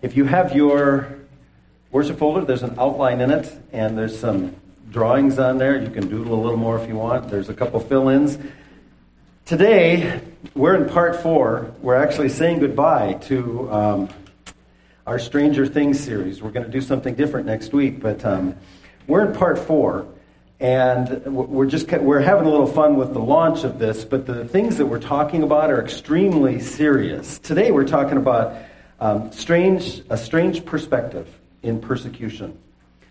if you have your worship folder, there's an outline in it, and there's some drawings on there. You can doodle a little more if you want. There's a couple fill ins. Today, we're in part four. We're actually saying goodbye to um, our Stranger Things series. We're going to do something different next week, but um, we're in part four. And we're just we're having a little fun with the launch of this, but the things that we're talking about are extremely serious. Today we're talking about um, strange a strange perspective in persecution.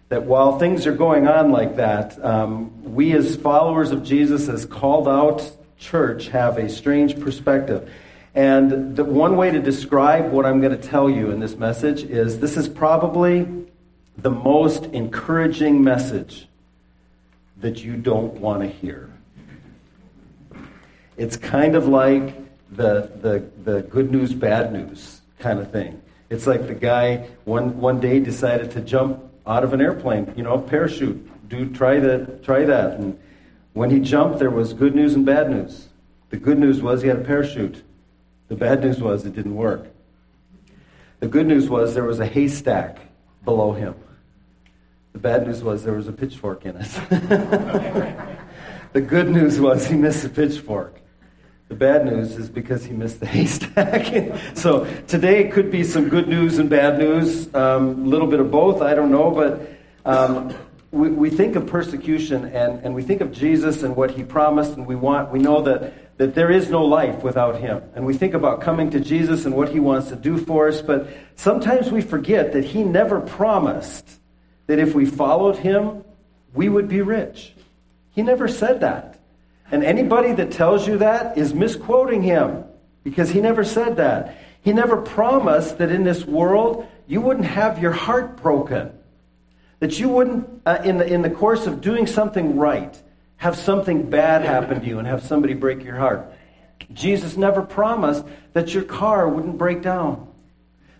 That while things are going on like that, um, we as followers of Jesus, as called out church, have a strange perspective. And the one way to describe what I'm going to tell you in this message is this is probably the most encouraging message that you don't want to hear. It's kind of like the, the, the good news, bad news kind of thing. It's like the guy one, one day decided to jump out of an airplane, you know, parachute. Do try that, try that. And when he jumped, there was good news and bad news. The good news was he had a parachute. The bad news was it didn't work. The good news was there was a haystack below him. The bad news was there was a pitchfork in it. the good news was he missed the pitchfork. The bad news is because he missed the haystack. so today could be some good news and bad news, a um, little bit of both, I don't know, but um, we, we think of persecution and, and we think of Jesus and what he promised, and we want, we know that, that there is no life without him. And we think about coming to Jesus and what he wants to do for us, but sometimes we forget that he never promised that if we followed him, we would be rich. He never said that. And anybody that tells you that is misquoting him because he never said that. He never promised that in this world you wouldn't have your heart broken. That you wouldn't, uh, in, the, in the course of doing something right, have something bad happen to you and have somebody break your heart. Jesus never promised that your car wouldn't break down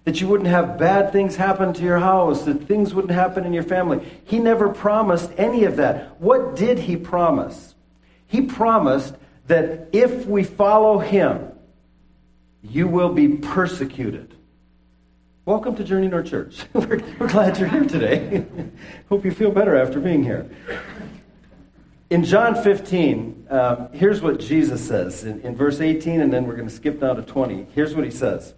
that you wouldn't have bad things happen to your house, that things wouldn't happen in your family. He never promised any of that. What did he promise? He promised that if we follow him, you will be persecuted. Welcome to Journey North Church. we're, we're glad you're here today. Hope you feel better after being here. In John 15, um, here's what Jesus says in, in verse 18, and then we're going to skip down to 20. Here's what he says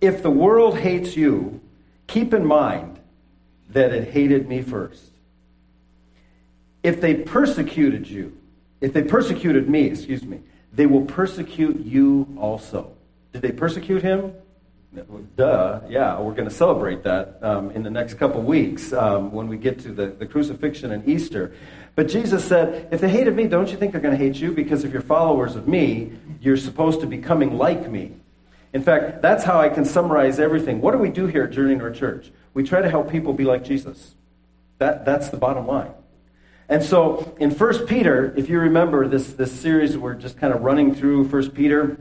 if the world hates you, keep in mind that it hated me first. If they persecuted you, if they persecuted me, excuse me, they will persecute you also. Did they persecute him? Duh, yeah, we're going to celebrate that um, in the next couple weeks um, when we get to the, the crucifixion and Easter. But Jesus said, if they hated me, don't you think they're going to hate you? Because if you're followers of me, you're supposed to be coming like me. In fact, that's how I can summarize everything. What do we do here at Journey Church? We try to help people be like Jesus. That, that's the bottom line. And so in 1 Peter, if you remember this, this series, we're just kind of running through 1 Peter,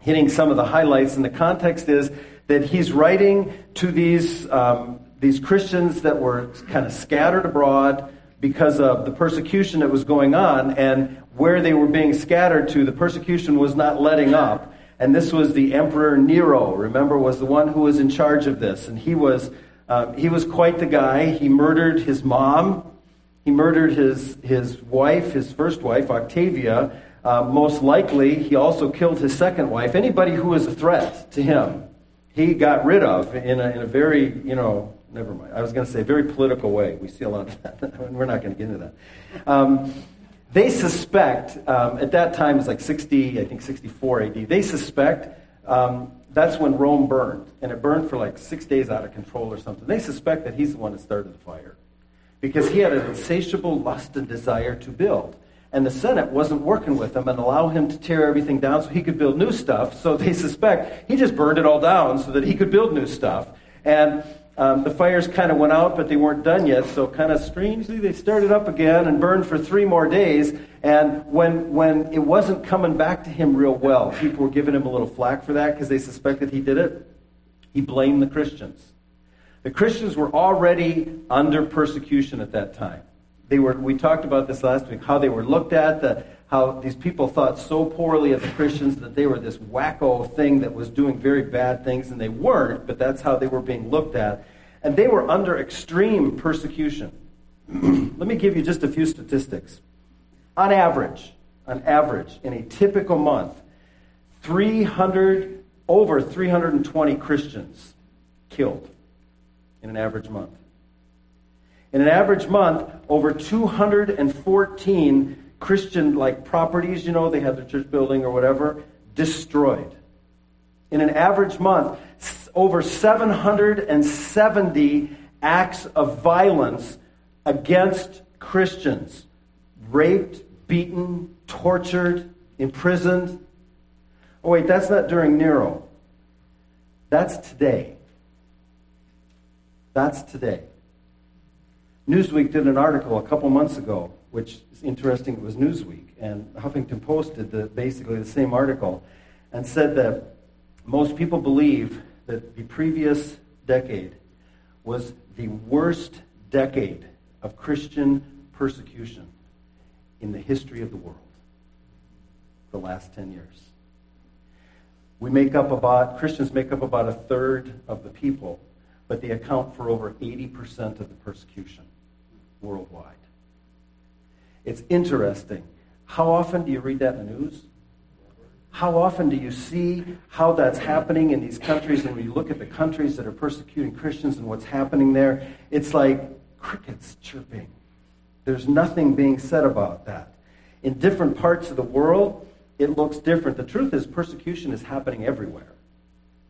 hitting some of the highlights, and the context is that he's writing to these, um, these Christians that were kind of scattered abroad because of the persecution that was going on, and where they were being scattered to, the persecution was not letting up. And this was the Emperor Nero, remember, was the one who was in charge of this. And he was, uh, he was quite the guy. He murdered his mom. He murdered his, his wife, his first wife, Octavia. Uh, most likely, he also killed his second wife. Anybody who was a threat to him, he got rid of in a, in a very, you know, never mind. I was going to say very political way. We see a lot of that. We're not going to get into that. Um, they suspect, um, at that time it's like 60, I think 64 AD, they suspect um, that's when Rome burned. And it burned for like six days out of control or something. They suspect that he's the one that started the fire. Because he had an insatiable lust and desire to build. And the Senate wasn't working with him and allow him to tear everything down so he could build new stuff. So they suspect he just burned it all down so that he could build new stuff. And um, the fires kind of went out, but they weren't done yet. So, kind of strangely, they started up again and burned for three more days. And when, when it wasn't coming back to him real well, people were giving him a little flack for that because they suspected he did it. He blamed the Christians. The Christians were already under persecution at that time. they were, we talked about this last week, how they were looked at, the, how these people thought so poorly of the Christians that they were this wacko thing that was doing very bad things, and they weren't, but that's how they were being looked at. And they were under extreme persecution. Let me give you just a few statistics. On average, on average, in a typical month, 300, over 320 Christians killed in an average month. In an average month, over 214 Christian like properties, you know, they had their church building or whatever, destroyed. In an average month, over 770 acts of violence against Christians raped, beaten, tortured, imprisoned. Oh, wait, that's not during Nero. That's today. That's today. Newsweek did an article a couple months ago, which is interesting. It was Newsweek, and Huffington Post did the, basically the same article and said that most people believe that the previous decade was the worst decade of Christian persecution in the history of the world, the last 10 years. We make up about, Christians make up about a third of the people, but they account for over 80% of the persecution worldwide. It's interesting. How often do you read that in the news? How often do you see how that's happening in these countries? And when you look at the countries that are persecuting Christians and what's happening there, it's like crickets chirping. There's nothing being said about that. In different parts of the world, it looks different. The truth is, persecution is happening everywhere.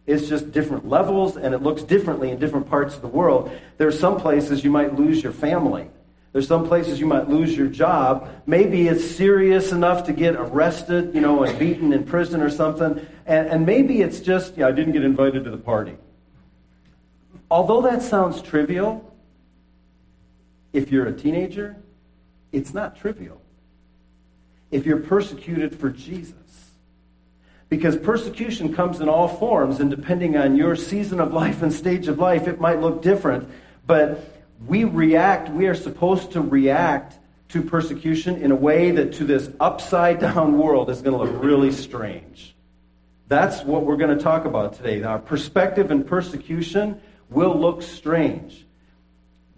It's just different levels, and it looks differently in different parts of the world. There are some places you might lose your family there's some places you might lose your job. Maybe it's serious enough to get arrested, you know, and beaten in prison or something. And, and maybe it's just, yeah, I didn't get invited to the party. Although that sounds trivial, if you're a teenager, it's not trivial. If you're persecuted for Jesus. Because persecution comes in all forms, and depending on your season of life and stage of life, it might look different. But we react, we are supposed to react to persecution in a way that to this upside down world is going to look really strange. That's what we're going to talk about today. Our perspective in persecution will look strange.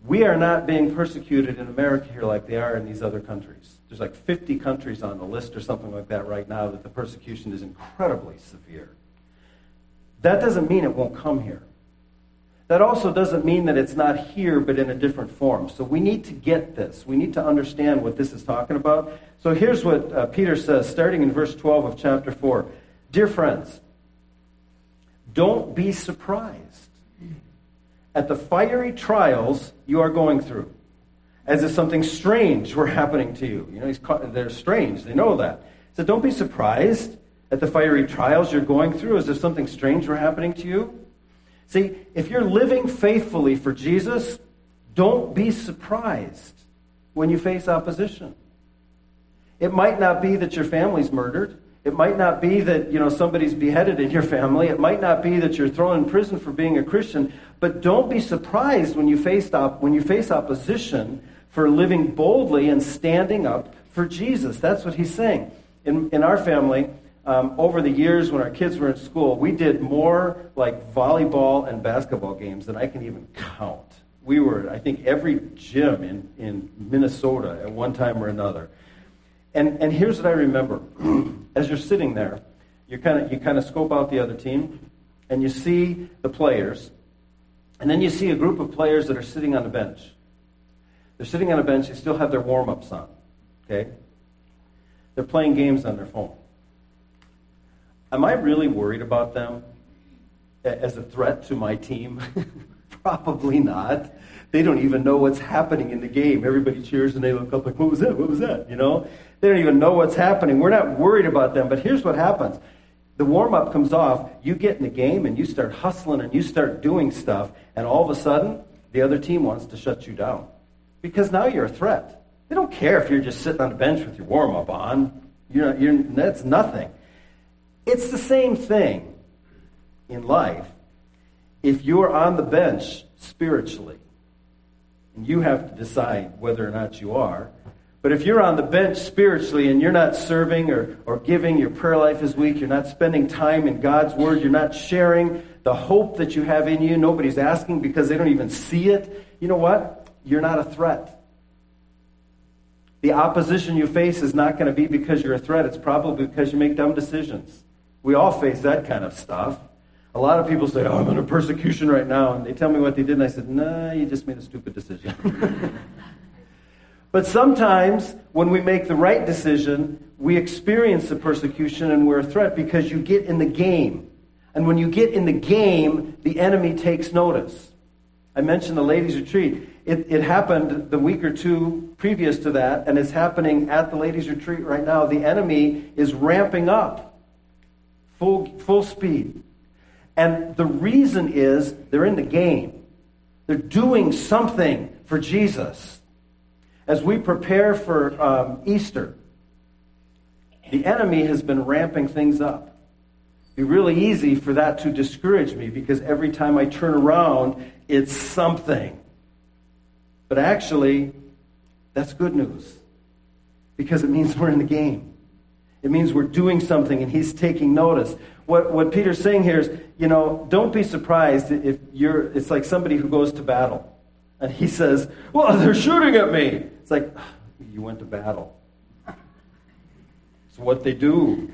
We are not being persecuted in America here like they are in these other countries. There's like 50 countries on the list or something like that right now that the persecution is incredibly severe. That doesn't mean it won't come here. That also doesn't mean that it's not here, but in a different form. So we need to get this. We need to understand what this is talking about. So here's what uh, Peter says, starting in verse 12 of chapter 4. Dear friends, don't be surprised at the fiery trials you are going through, as if something strange were happening to you. You know, caught, they're strange. They know that. So don't be surprised at the fiery trials you're going through, as if something strange were happening to you. See, if you're living faithfully for Jesus, don't be surprised when you face opposition. It might not be that your family's murdered. It might not be that, you know, somebody's beheaded in your family. It might not be that you're thrown in prison for being a Christian. But don't be surprised when you face, op- when you face opposition for living boldly and standing up for Jesus. That's what he's saying. In, in our family, um, over the years when our kids were in school, we did more like volleyball and basketball games than I can even count. We were, I think, every gym in, in Minnesota at one time or another. And, and here's what I remember. As you're sitting there, you kind of you kind of scope out the other team, and you see the players, and then you see a group of players that are sitting on a bench. They're sitting on a bench. They still have their warm ups on. Okay. They're playing games on their phone. Am I really worried about them as a threat to my team? Probably not. They don't even know what's happening in the game. Everybody cheers and they look up like, what was that? What was that? You know? They don't even know what's happening. We're not worried about them. But here's what happens. The warm up comes off, you get in the game and you start hustling and you start doing stuff, and all of a sudden, the other team wants to shut you down. Because now you're a threat. They don't care if you're just sitting on the bench with your warm up on. You're, you're, that's nothing. It's the same thing in life if you're on the bench spiritually you have to decide whether or not you are. But if you're on the bench spiritually and you're not serving or, or giving, your prayer life is weak, you're not spending time in God's Word, you're not sharing the hope that you have in you, nobody's asking because they don't even see it, you know what? You're not a threat. The opposition you face is not going to be because you're a threat, it's probably because you make dumb decisions. We all face that kind of stuff. A lot of people say, Oh, I'm under persecution right now. And they tell me what they did, and I said, Nah, you just made a stupid decision. but sometimes when we make the right decision, we experience the persecution and we're a threat because you get in the game. And when you get in the game, the enemy takes notice. I mentioned the ladies' retreat. It, it, happened the week or two previous to that, and it's happening at the ladies' retreat right now. The enemy is ramping up full, full speed. And the reason is they're in the game, they're doing something for Jesus. As we prepare for um, Easter, the enemy has been ramping things up. It'd be really easy for that to discourage me because every time I turn around, it's something. But actually, that's good news because it means we're in the game. It means we're doing something and he's taking notice. What, what Peter's saying here is, you know, don't be surprised if you're, it's like somebody who goes to battle and he says, well, they're shooting at me. It's like, ah, you went to battle. It's what they do.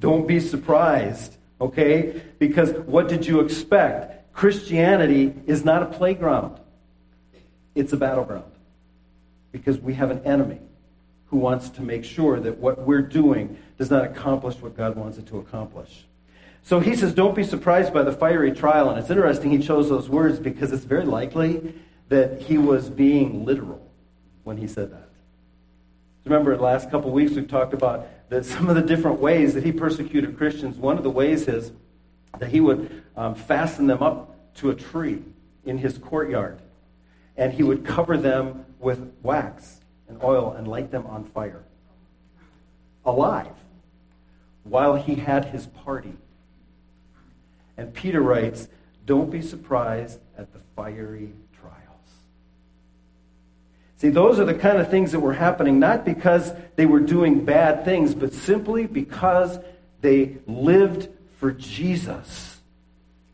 Don't be surprised, okay? Because what did you expect? Christianity is not a playground, it's a battleground. Because we have an enemy who wants to make sure that what we're doing does not accomplish what God wants it to accomplish. So he says, Don't be surprised by the fiery trial. And it's interesting he chose those words because it's very likely that he was being literal when he said that. Remember, the last couple of weeks we've talked about that some of the different ways that he persecuted Christians. One of the ways is that he would um, fasten them up to a tree in his courtyard, and he would cover them with wax and oil and light them on fire. Alive. While he had his party. And Peter writes, Don't be surprised at the fiery trials. See, those are the kind of things that were happening not because they were doing bad things, but simply because they lived for Jesus.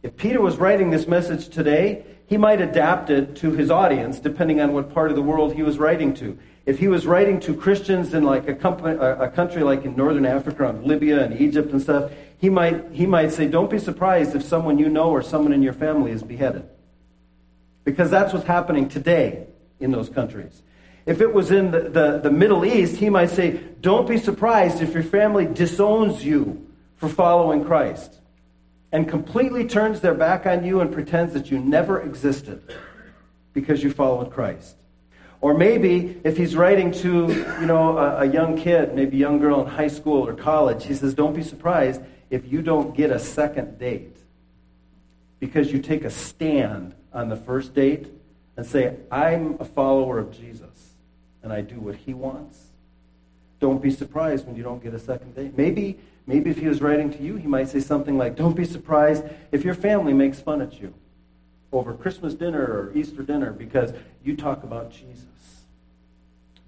If Peter was writing this message today, he might adapt it to his audience depending on what part of the world he was writing to if he was writing to Christians in like a, company, a, country like in northern Africa, in Libya and Egypt and stuff, he might, he might say, Don't be surprised if someone you know or someone in your family is beheaded. Because that's what's happening today in those countries. If it was in the, the, the Middle East, he might say, Don't be surprised if your family disowns you for following Christ and completely turns their back on you and pretends that you never existed because you followed Christ. Or maybe if he's writing to, you know, a, a, young kid, maybe a young girl in high school or college, he says, don't be surprised if you don't get a second date because you take a stand on the first date and say, I'm a follower of Jesus and I do what he wants. Don't be surprised when you don't get a second date. Maybe, maybe if he was writing to you, he might say something like, Don't be surprised if your family makes fun at you over Christmas dinner or Easter dinner because you talk about Jesus.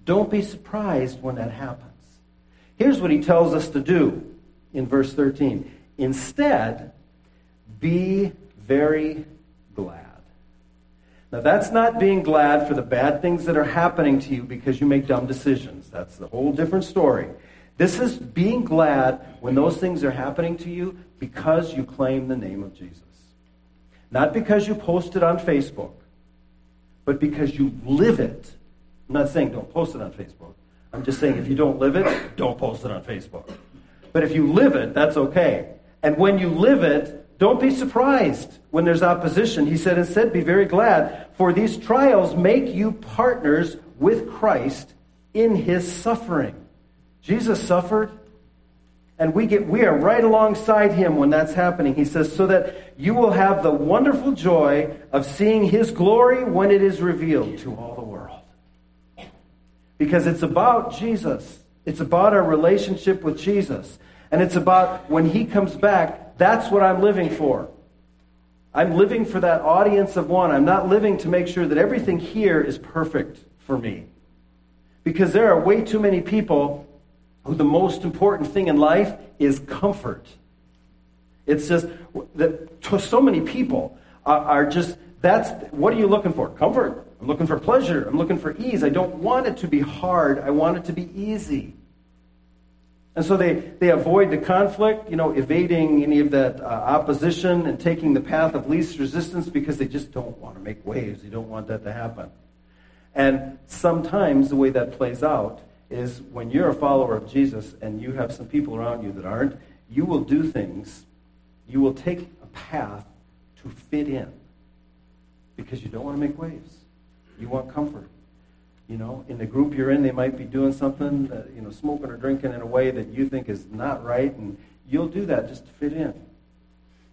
Don't be surprised when that happens. Here's what he tells us to do in verse 13. Instead, be very glad. Now, that's not being glad for the bad things that are happening to you because you make dumb decisions. That's a whole different story. This is being glad when those things are happening to you because you claim the name of Jesus. Not because you post it on Facebook, but because you live it. I'm not saying don't post it on Facebook. I'm just saying if you don't live it, don't post it on Facebook. But if you live it, that's okay. And when you live it, don't be surprised when there's opposition. He said, instead, be very glad, for these trials make you partners with Christ in his suffering. Jesus suffered. And we, get, we are right alongside him when that's happening. He says, so that you will have the wonderful joy of seeing his glory when it is revealed to all the world. Because it's about Jesus. It's about our relationship with Jesus. And it's about when he comes back, that's what I'm living for. I'm living for that audience of one. I'm not living to make sure that everything here is perfect for me. Because there are way too many people who the most important thing in life is comfort. It's just that so many people are, are just, that's, what are you looking for? Comfort. I'm looking for pleasure. I'm looking for ease. I don't want it to be hard. I want it to be easy. And so they, they avoid the conflict, you know, evading any of that uh, opposition and taking the path of least resistance because they just don't want to make waves. They don't want that to happen. And sometimes the way that plays out is when you're a follower of Jesus and you have some people around you that aren't, you will do things, you will take a path to fit in because you don't want to make waves. You want comfort. You know, in the group you're in, they might be doing something, that, you know, smoking or drinking in a way that you think is not right, and you'll do that just to fit in.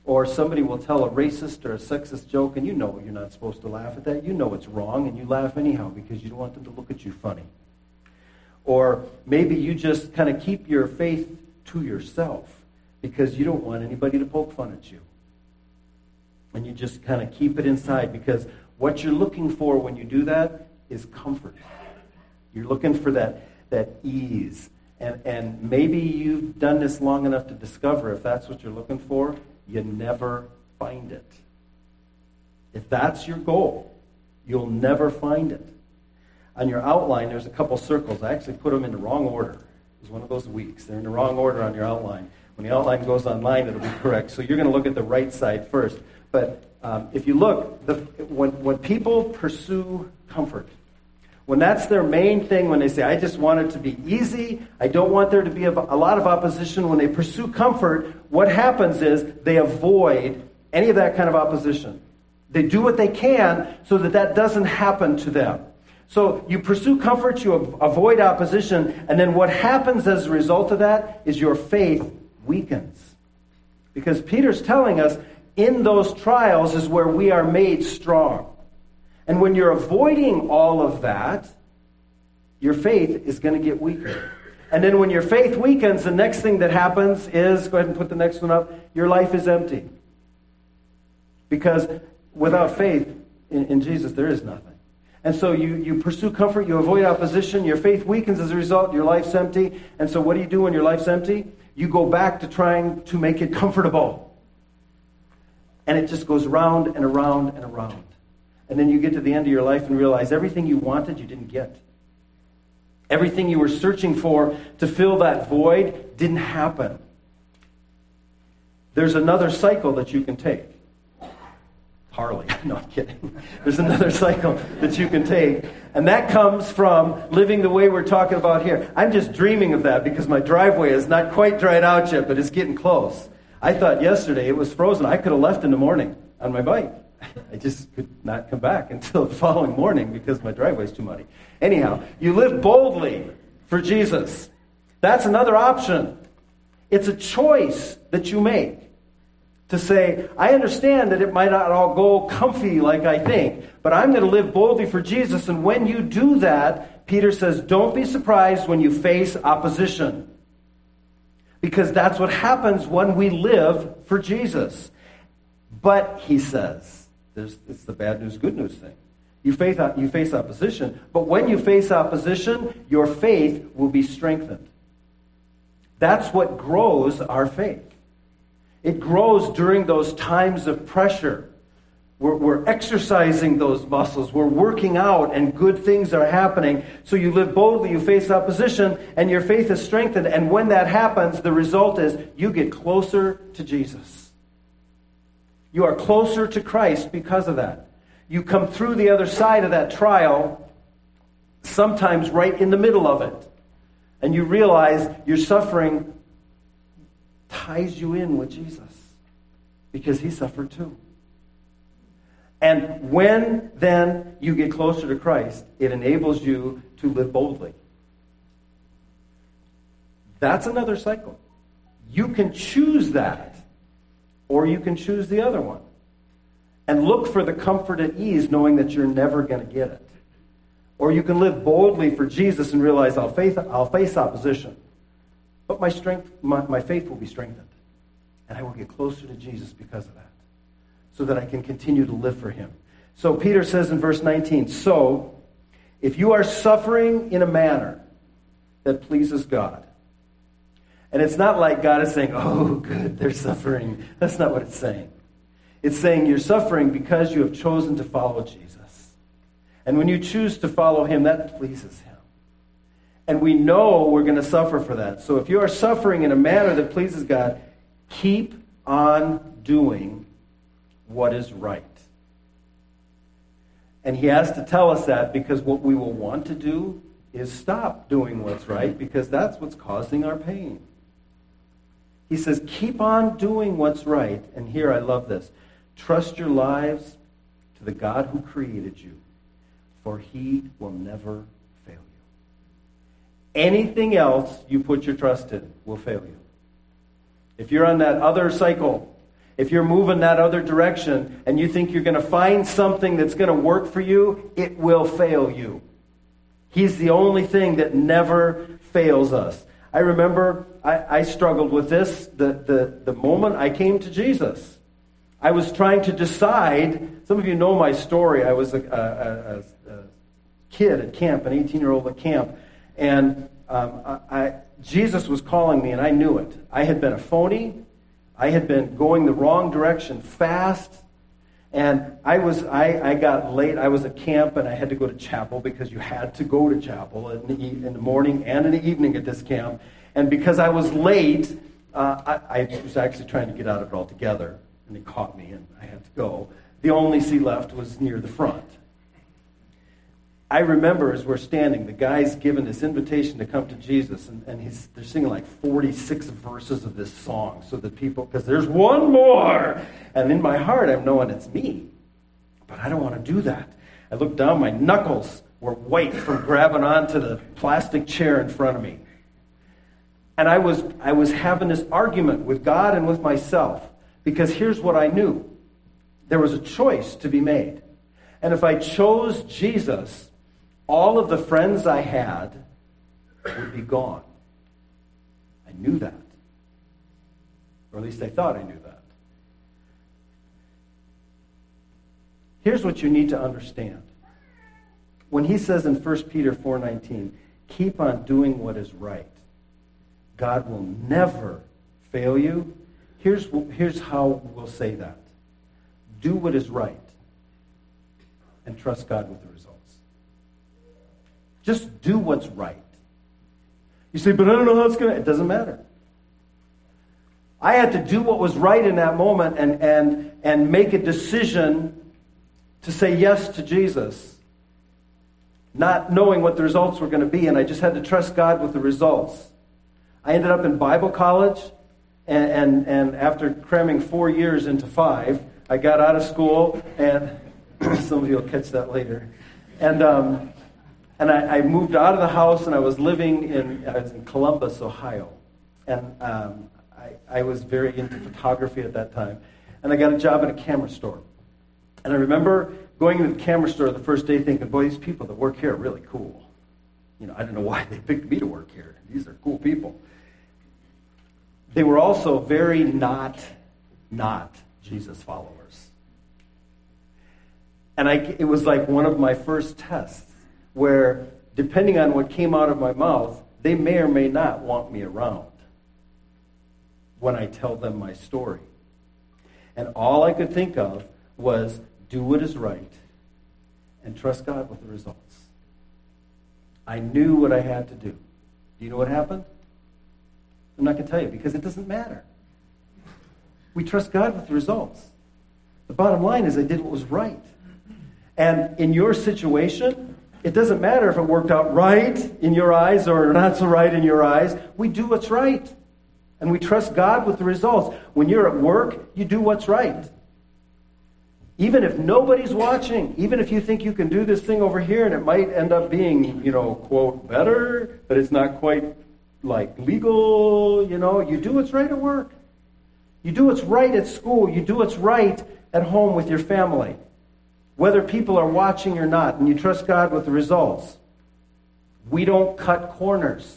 Or somebody will tell a racist or a sexist joke, and you know you're not supposed to laugh at that. You know it's wrong, and you laugh anyhow because you don't want them to look at you funny. Or maybe you just kind of keep your faith to yourself because you don't want anybody to poke fun at you. And you just kind of keep it inside because what you're looking for when you do that is comfort. You're looking for that, that ease. And, and maybe you've done this long enough to discover if that's what you're looking for, you never find it. If that's your goal, you'll never find it. On your outline, there's a couple circles. I actually put them in the wrong order. It was one of those weeks. They're in the wrong order on your outline. When the outline goes online, it'll be correct. So you're going to look at the right side first. But um, if you look, the, when, when people pursue comfort, when that's their main thing, when they say, I just want it to be easy, I don't want there to be a, a lot of opposition, when they pursue comfort, what happens is they avoid any of that kind of opposition. They do what they can so that that doesn't happen to them. So you pursue comfort, you avoid opposition, and then what happens as a result of that is your faith weakens. Because Peter's telling us in those trials is where we are made strong. And when you're avoiding all of that, your faith is going to get weaker. And then when your faith weakens, the next thing that happens is go ahead and put the next one up your life is empty. Because without faith in, in Jesus, there is nothing. And so you, you pursue comfort, you avoid opposition, your faith weakens as a result, your life's empty. And so what do you do when your life's empty? You go back to trying to make it comfortable. And it just goes round and around and around. And then you get to the end of your life and realize everything you wanted, you didn't get. Everything you were searching for to fill that void didn't happen. There's another cycle that you can take. Harley. No, I'm kidding. There's another cycle that you can take. And that comes from living the way we're talking about here. I'm just dreaming of that because my driveway is not quite dried out yet, but it's getting close. I thought yesterday it was frozen. I could have left in the morning on my bike. I just could not come back until the following morning because my driveway's too muddy. Anyhow, you live boldly for Jesus. That's another option. It's a choice that you make to say, I understand that it might not all go comfy like I think, but I'm going to live boldly for Jesus. And when you do that, Peter says, don't be surprised when you face opposition. Because that's what happens when we live for Jesus. But, he says, it's the bad news, good news thing. You face, you face opposition, but when you face opposition, your faith will be strengthened. That's what grows our faith. It grows during those times of pressure. We're, we're, exercising those muscles. We're working out, and good things are happening. So you live boldly, you face opposition, and your faith is strengthened. And when that happens, the result is you get closer to Jesus. You are closer to Christ because of that. You come through the other side of that trial, sometimes right in the middle of it. And you realize your suffering ties you in with Jesus because he suffered too. And when then you get closer to Christ, it enables you to live boldly. That's another cycle. You can choose that. Or you can choose the other one and look for the comfort and ease knowing that you're never going to get it. Or you can live boldly for Jesus and realize I'll face, I'll face opposition, but my, strength, my, my faith will be strengthened. And I will get closer to Jesus because of that. So that I can continue to live for him. So Peter says in verse 19, So, if you are suffering in a manner that pleases God, and it's not like God is saying, Oh, good, they're suffering. That's not what it's saying. It's saying you're suffering because you have chosen to follow Jesus. And when you choose to follow him, that pleases him. And we know we're going to suffer for that. So if you are suffering in a manner that pleases God, keep on doing what is right. And he has to tell us that because what we will want to do is stop doing what's right because that's what's causing our pain. He says, keep on doing what's right. And here I love this trust your lives to the God who created you, for he will never fail you. Anything else you put your trust in will fail you. If you're on that other cycle, if you're moving that other direction and you think you're going to find something that's going to work for you, it will fail you. He's the only thing that never fails us. I remember I, I struggled with this the, the, the moment I came to Jesus. I was trying to decide. Some of you know my story. I was a, a, a, a kid at camp, an 18 year old at camp, and um, I, I, Jesus was calling me, and I knew it. I had been a phony. I had been going the wrong direction fast. And I was I, I got late. I was at camp and I had to go to chapel because you had to go to chapel in the, in the morning and in the evening at this camp. And because I was late, uh, I, I was actually trying to get out of it altogether. And they caught me and I had to go. The only seat left was near the front. I remember as we're standing, the guy's given this invitation to come to Jesus, and, and he's, they're singing like 46 verses of this song so that people, because there's one more. And in my heart, I'm knowing it's me. But I don't want to do that. I look down, my knuckles were white from grabbing onto the plastic chair in front of me. And I was, I was having this argument with God and with myself because here's what I knew there was a choice to be made. And if I chose Jesus, all of the friends I had would be gone. I knew that. Or at least I thought I knew that. Here's what you need to understand. When he says in 1 Peter 4:19, "Keep on doing what is right. God will never fail you." Here's, here's how we'll say that. Do what is right and trust God with the results. Just do what's right. You say, but I don't know how it's going to. It doesn't matter. I had to do what was right in that moment and, and, and make a decision to say yes to Jesus, not knowing what the results were going to be, and I just had to trust God with the results. I ended up in Bible college, and, and, and after cramming four years into five, I got out of school, and some of you will catch that later. And um, and I, I, moved out of the house and I was living in, I was in Columbus, Ohio. And um, I, I was very into photography at that time. And I got a job in a camera store. And I remember going to the camera store the first day thinking, boy, these people that work here are really cool. You know, I don't know why they picked me to work here. These are cool people. They were also very not, not Jesus followers. And I, it was like one of my first tests where, depending on what came out of my mouth, they may or may not want me around when I tell them my story. And all I could think of was do what is right and trust God with the results. I knew what I had to do. Do you know what happened? I'm not going to tell you because it doesn't matter. We trust God with the results. The bottom line is I did what was right. And in your situation, it doesn't matter if it worked out right in your eyes or not so right in your eyes. We do what's right. And we trust God with the results. When you're at work, you do what's right. Even if nobody's watching, even if you think you can do this thing over here and it might end up being, you know, quote, better, but it's not quite like legal, you know, you do what's right at work. You do what's right at school. You do what's right at home with your family whether people are watching or not, and you trust God with the results. We don't cut corners.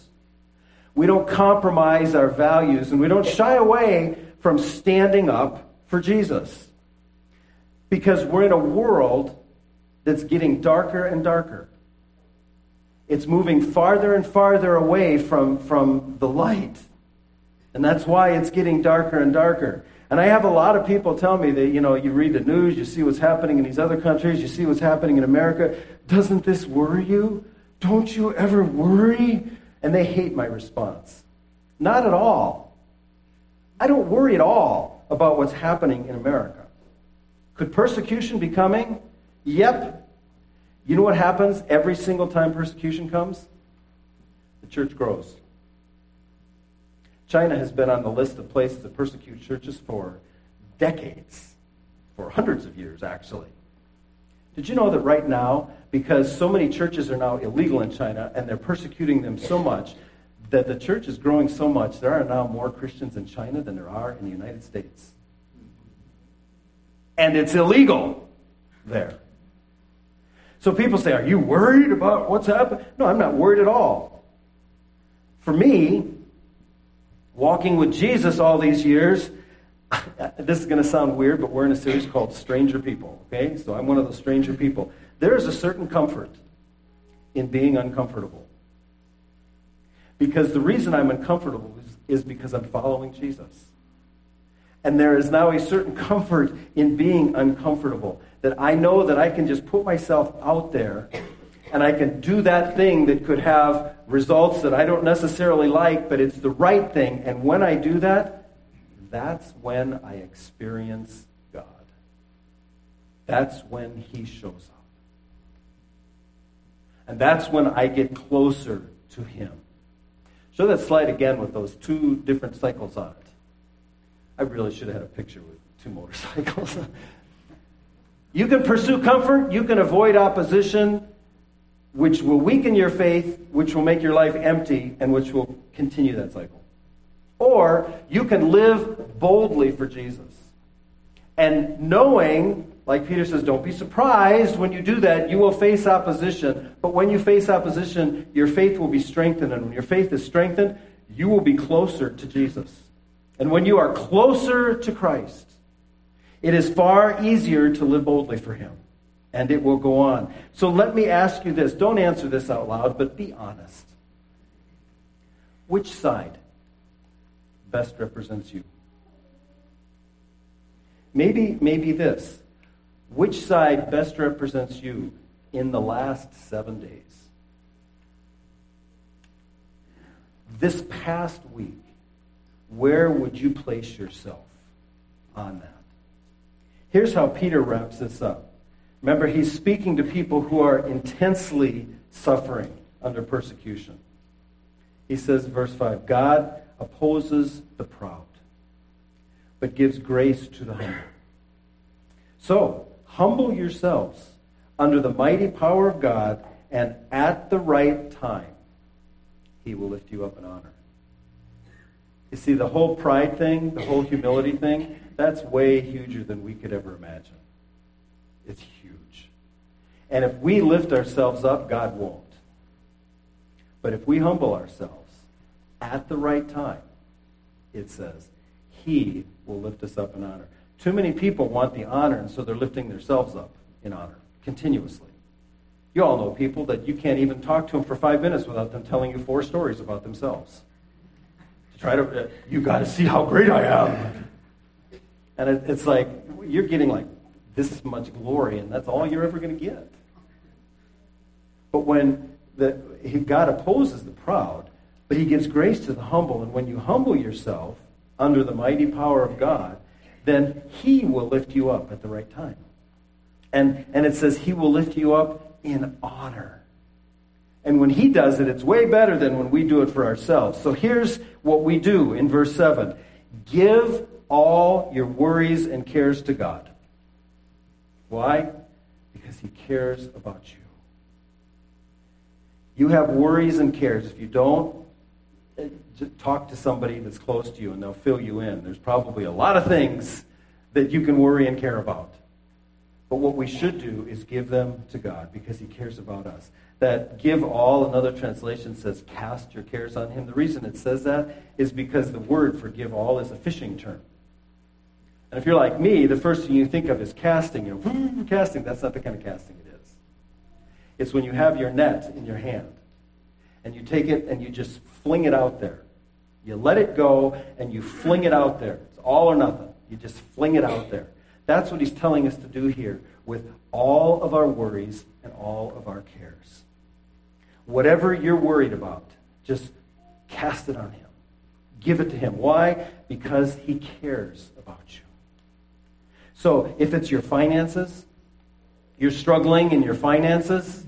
We don't compromise our values, and we don't shy away from standing up for Jesus. Because we're in a world that's getting darker and darker. It's moving farther and farther away from, from the light. And that's why it's getting darker and darker. And I have a lot of people tell me that, you know, you read the news, you see what's happening in these other countries, you see what's happening in America. Doesn't this worry you? Don't you ever worry? And they hate my response. Not at all. I don't worry at all about what's happening in America. Could persecution be coming? Yep. You know what happens every single time persecution comes? The church grows. China has been on the list of places that persecute churches for decades, for hundreds of years, actually. Did you know that right now, because so many churches are now illegal in China and they're persecuting them so much, that the church is growing so much, there are now more Christians in China than there are in the United States. And it's illegal there. So people say, Are you worried about what's happening? No, I'm not worried at all. For me, walking with Jesus all these years, this is going to sound weird, but we're in a series called Stranger People, okay? So I'm one of those stranger people. There is a certain comfort in being uncomfortable. Because the reason I'm uncomfortable is, is because I'm following Jesus. And there is now a certain comfort in being uncomfortable. That I know that I can just put myself out there and I can do that thing that could have results that I don't necessarily like, but it's the right thing. And when I do that, that's when I experience God. That's when He shows up. And that's when I get closer to Him. Show that slide again with those two different cycles on it. I really should have had a picture with two motorcycles. you can pursue comfort, you can avoid opposition, which will weaken your faith, which will make your life empty, and which will continue that cycle. Or you can live boldly for Jesus. And knowing, like Peter says, don't be surprised when you do that, you will face opposition. But when you face opposition, your faith will be strengthened. And when your faith is strengthened, you will be closer to Jesus. And when you are closer to Christ, it is far easier to live boldly for Him and it will go on. So let me ask you this. Don't answer this out loud, but be honest. Which side best represents you? Maybe, maybe this. Which side best represents you in the last seven days? This past week, where would you place yourself on that? Here's how Peter wraps this up. Remember, he's speaking to people who are intensely suffering under persecution. He says, verse 5 God opposes the proud, but gives grace to the humble. So, humble yourselves under the mighty power of God, and at the right time, he will lift you up in honor. You see, the whole pride thing, the whole humility thing, that's way huger than we could ever imagine. It's huge. And if we lift ourselves up, God won't. But if we humble ourselves at the right time, it says, He will lift us up in honor. Too many people want the honor, and so they're lifting themselves up in honor continuously. You all know people that you can't even talk to them for five minutes without them telling you four stories about themselves. To try to, uh, you got to see how great I am. And it, it's like, you're getting like this is much glory, and that's all you're ever going to get. But when the, God opposes the proud, but he gives grace to the humble, and when you humble yourself under the mighty power of God, then he will lift you up at the right time. And, and it says he will lift you up in honor. And when he does it, it's way better than when we do it for ourselves. So here's what we do in verse 7 Give all your worries and cares to God. Why? Because he cares about you. You have worries and cares. If you don't, eh, talk to somebody that's close to you and they'll fill you in. There's probably a lot of things that you can worry and care about. But what we should do is give them to God because he cares about us. That give all, another translation says cast your cares on him. The reason it says that is because the word for give all is a fishing term. And if you're like me, the first thing you think of is casting. You know, casting. That's not the kind of casting it is. It's when you have your net in your hand and you take it and you just fling it out there. You let it go and you fling it out there. It's all or nothing. You just fling it out there. That's what he's telling us to do here with all of our worries and all of our cares. Whatever you're worried about, just cast it on him. Give it to him. Why? Because he cares about you. So if it's your finances, you're struggling in your finances.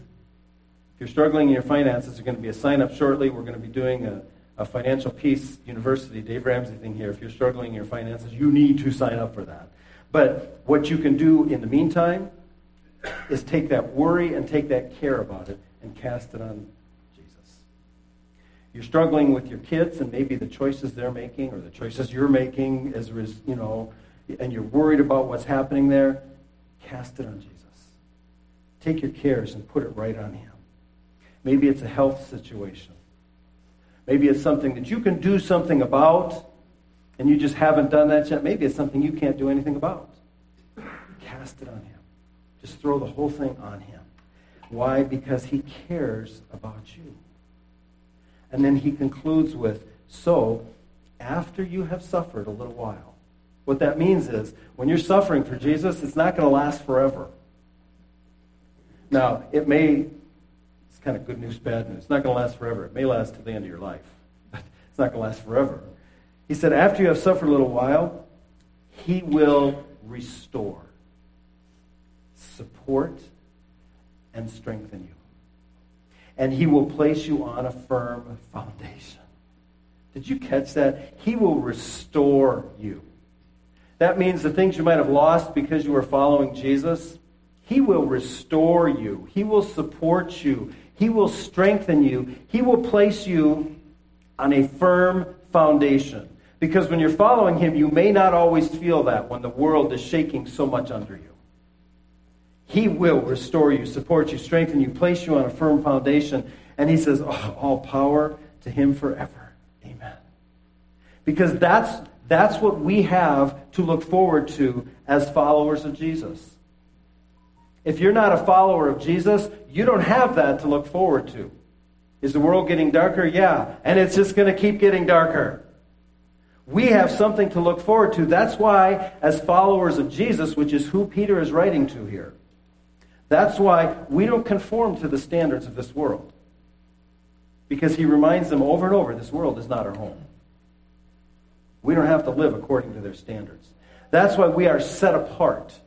If you're struggling in your finances, there's going to be a sign up shortly. We're going to be doing a, a financial peace university, Dave Ramsey thing here. If you're struggling in your finances, you need to sign up for that. But what you can do in the meantime is take that worry and take that care about it and cast it on Jesus. You're struggling with your kids and maybe the choices they're making or the choices you're making as you know and you're worried about what's happening there, cast it on Jesus. Take your cares and put it right on Him. Maybe it's a health situation. Maybe it's something that you can do something about, and you just haven't done that yet. Maybe it's something you can't do anything about. Cast it on Him. Just throw the whole thing on Him. Why? Because He cares about you. And then He concludes with So, after you have suffered a little while, what that means is when you're suffering for Jesus, it's not going to last forever. Now, it may, it's kind of good news, bad news. It's not going to last forever. It may last to the end of your life, but it's not going to last forever. He said, after you have suffered a little while, he will restore, support, and strengthen you. And he will place you on a firm foundation. Did you catch that? He will restore you. That means the things you might have lost because you were following Jesus, He will restore you. He will support you. He will strengthen you. He will place you on a firm foundation. Because when you're following Him, you may not always feel that when the world is shaking so much under you. He will restore you, support you, strengthen you, place you on a firm foundation. And He says, oh, All power to Him forever. Amen. Because that's that's what we have to look forward to as followers of Jesus. If you're not a follower of Jesus, you don't have that to look forward to. Is the world getting darker? Yeah. And it's just going to keep getting darker. We have something to look forward to. That's why, as followers of Jesus, which is who Peter is writing to here, that's why we don't conform to the standards of this world. Because he reminds them over and over this world is not our home. We don't have to live according to their standards. That's why we are set apart.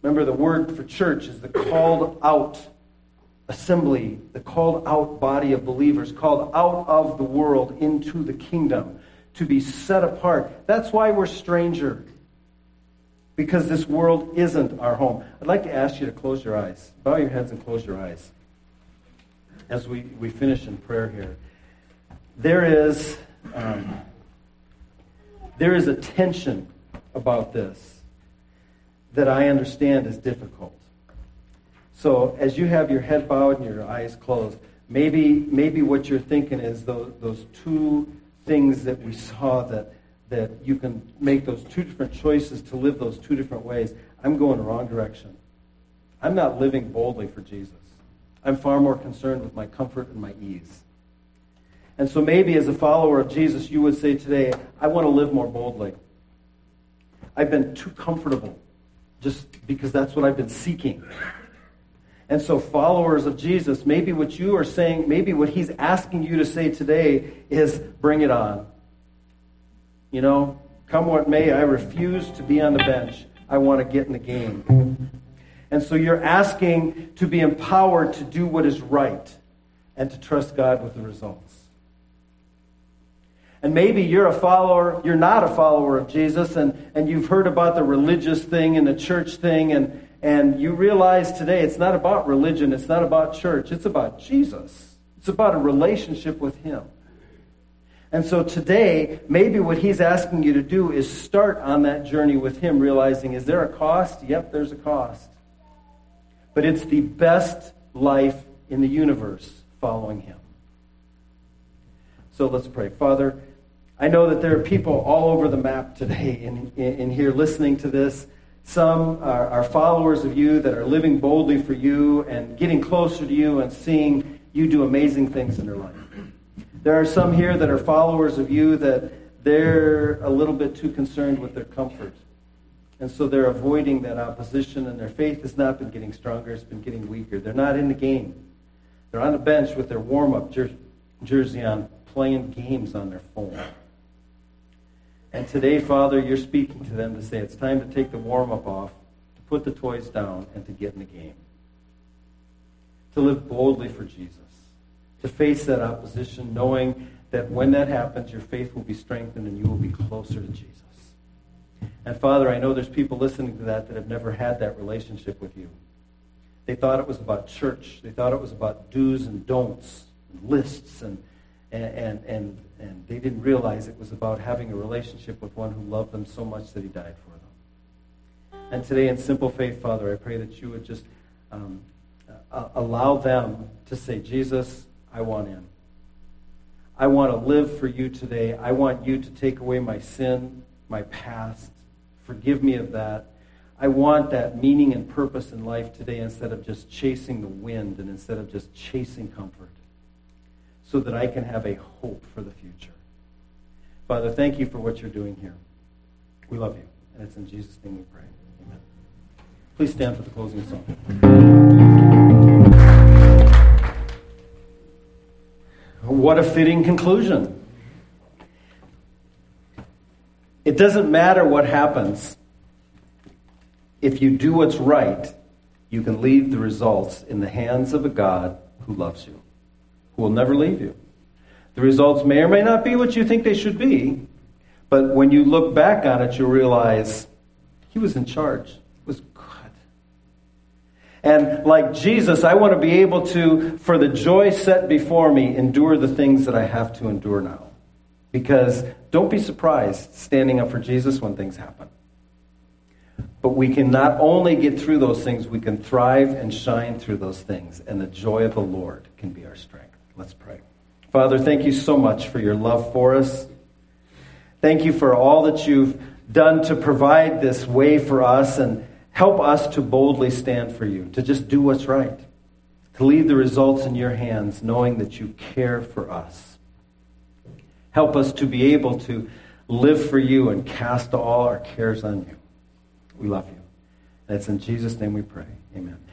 Remember, the word for church is the called out assembly, the called out body of believers, called out of the world into the kingdom to be set apart. That's why we're stranger, because this world isn't our home. I'd like to ask you to close your eyes. Bow your heads and close your eyes as we, we finish in prayer here. There is. Um, there is a tension about this that I understand is difficult. So as you have your head bowed and your eyes closed, maybe maybe what you're thinking is those, those two things that we saw that that you can make those two different choices to live those two different ways. I'm going the wrong direction. I'm not living boldly for Jesus. I'm far more concerned with my comfort and my ease. And so maybe as a follower of Jesus, you would say today, I want to live more boldly. I've been too comfortable just because that's what I've been seeking. And so, followers of Jesus, maybe what you are saying, maybe what he's asking you to say today is bring it on. You know, come what may, I refuse to be on the bench. I want to get in the game. And so, you're asking to be empowered to do what is right and to trust God with the results. And maybe you're a follower, you're not a follower of Jesus, and, and you've heard about the religious thing and the church thing, and, and you realize today it's not about religion, it's not about church, it's about Jesus. It's about a relationship with Him. And so today, maybe what He's asking you to do is start on that journey with Him, realizing is there a cost? Yep, there's a cost. But it's the best life in the universe following Him. So let's pray. Father, I know that there are people all over the map today in, in, in here listening to this. Some are, are, followers of you that are living boldly for you and getting closer to you and seeing you do amazing things in their life. There are some here that are followers of you that they're a little bit too concerned with their comfort. And so they're avoiding that opposition, and their faith has not been getting stronger, it's been getting weaker. They're not in the game. They're on the bench with their warm up jer- jersey on, playing games on their phone. And today, Father, you're speaking to them to say it's time to take the warm up off, to put the toys down, and to get in the game. To live boldly for Jesus. To face that opposition, knowing that when that happens, your faith will be strengthened and you will be closer to Jesus. And Father, I know there's people listening to that that have never had that relationship with you. They thought it was about church. They thought it was about do's and don'ts, and lists, and, and, and, and they didn't realize it was about having a relationship with one who loved them so much that he died for them. And today, in simple faith, Father, I pray that you would just um, uh, allow them to say, Jesus, I want in. I want to live for you today. I want you to take away my sin, my past. Forgive me of that. I want that meaning and purpose in life today instead of just chasing the wind and instead of just chasing comfort so that I can have a hope for the future. Father, thank you for what you're doing here. We love you. And it's in Jesus' name we pray. Amen. Please stand for the closing song. What a fitting conclusion. It doesn't matter what happens. If you do what's right, you can leave the results in the hands of a God who loves you who will never leave you. The results may or may not be what you think they should be, but when you look back on it, you'll realize he was in charge. It was good. And like Jesus, I want to be able to, for the joy set before me, endure the things that I have to endure now. Because don't be surprised standing up for Jesus when things happen. But we can not only get through those things, we can thrive and shine through those things. And the joy of the Lord can be our strength. Let's pray. Father, thank you so much for your love for us. Thank you for all that you've done to provide this way for us and help us to boldly stand for you, to just do what's right, to leave the results in your hands, knowing that you care for us. Help us to be able to live for you and cast all our cares on you. We love you. It's in Jesus' name we pray. Amen.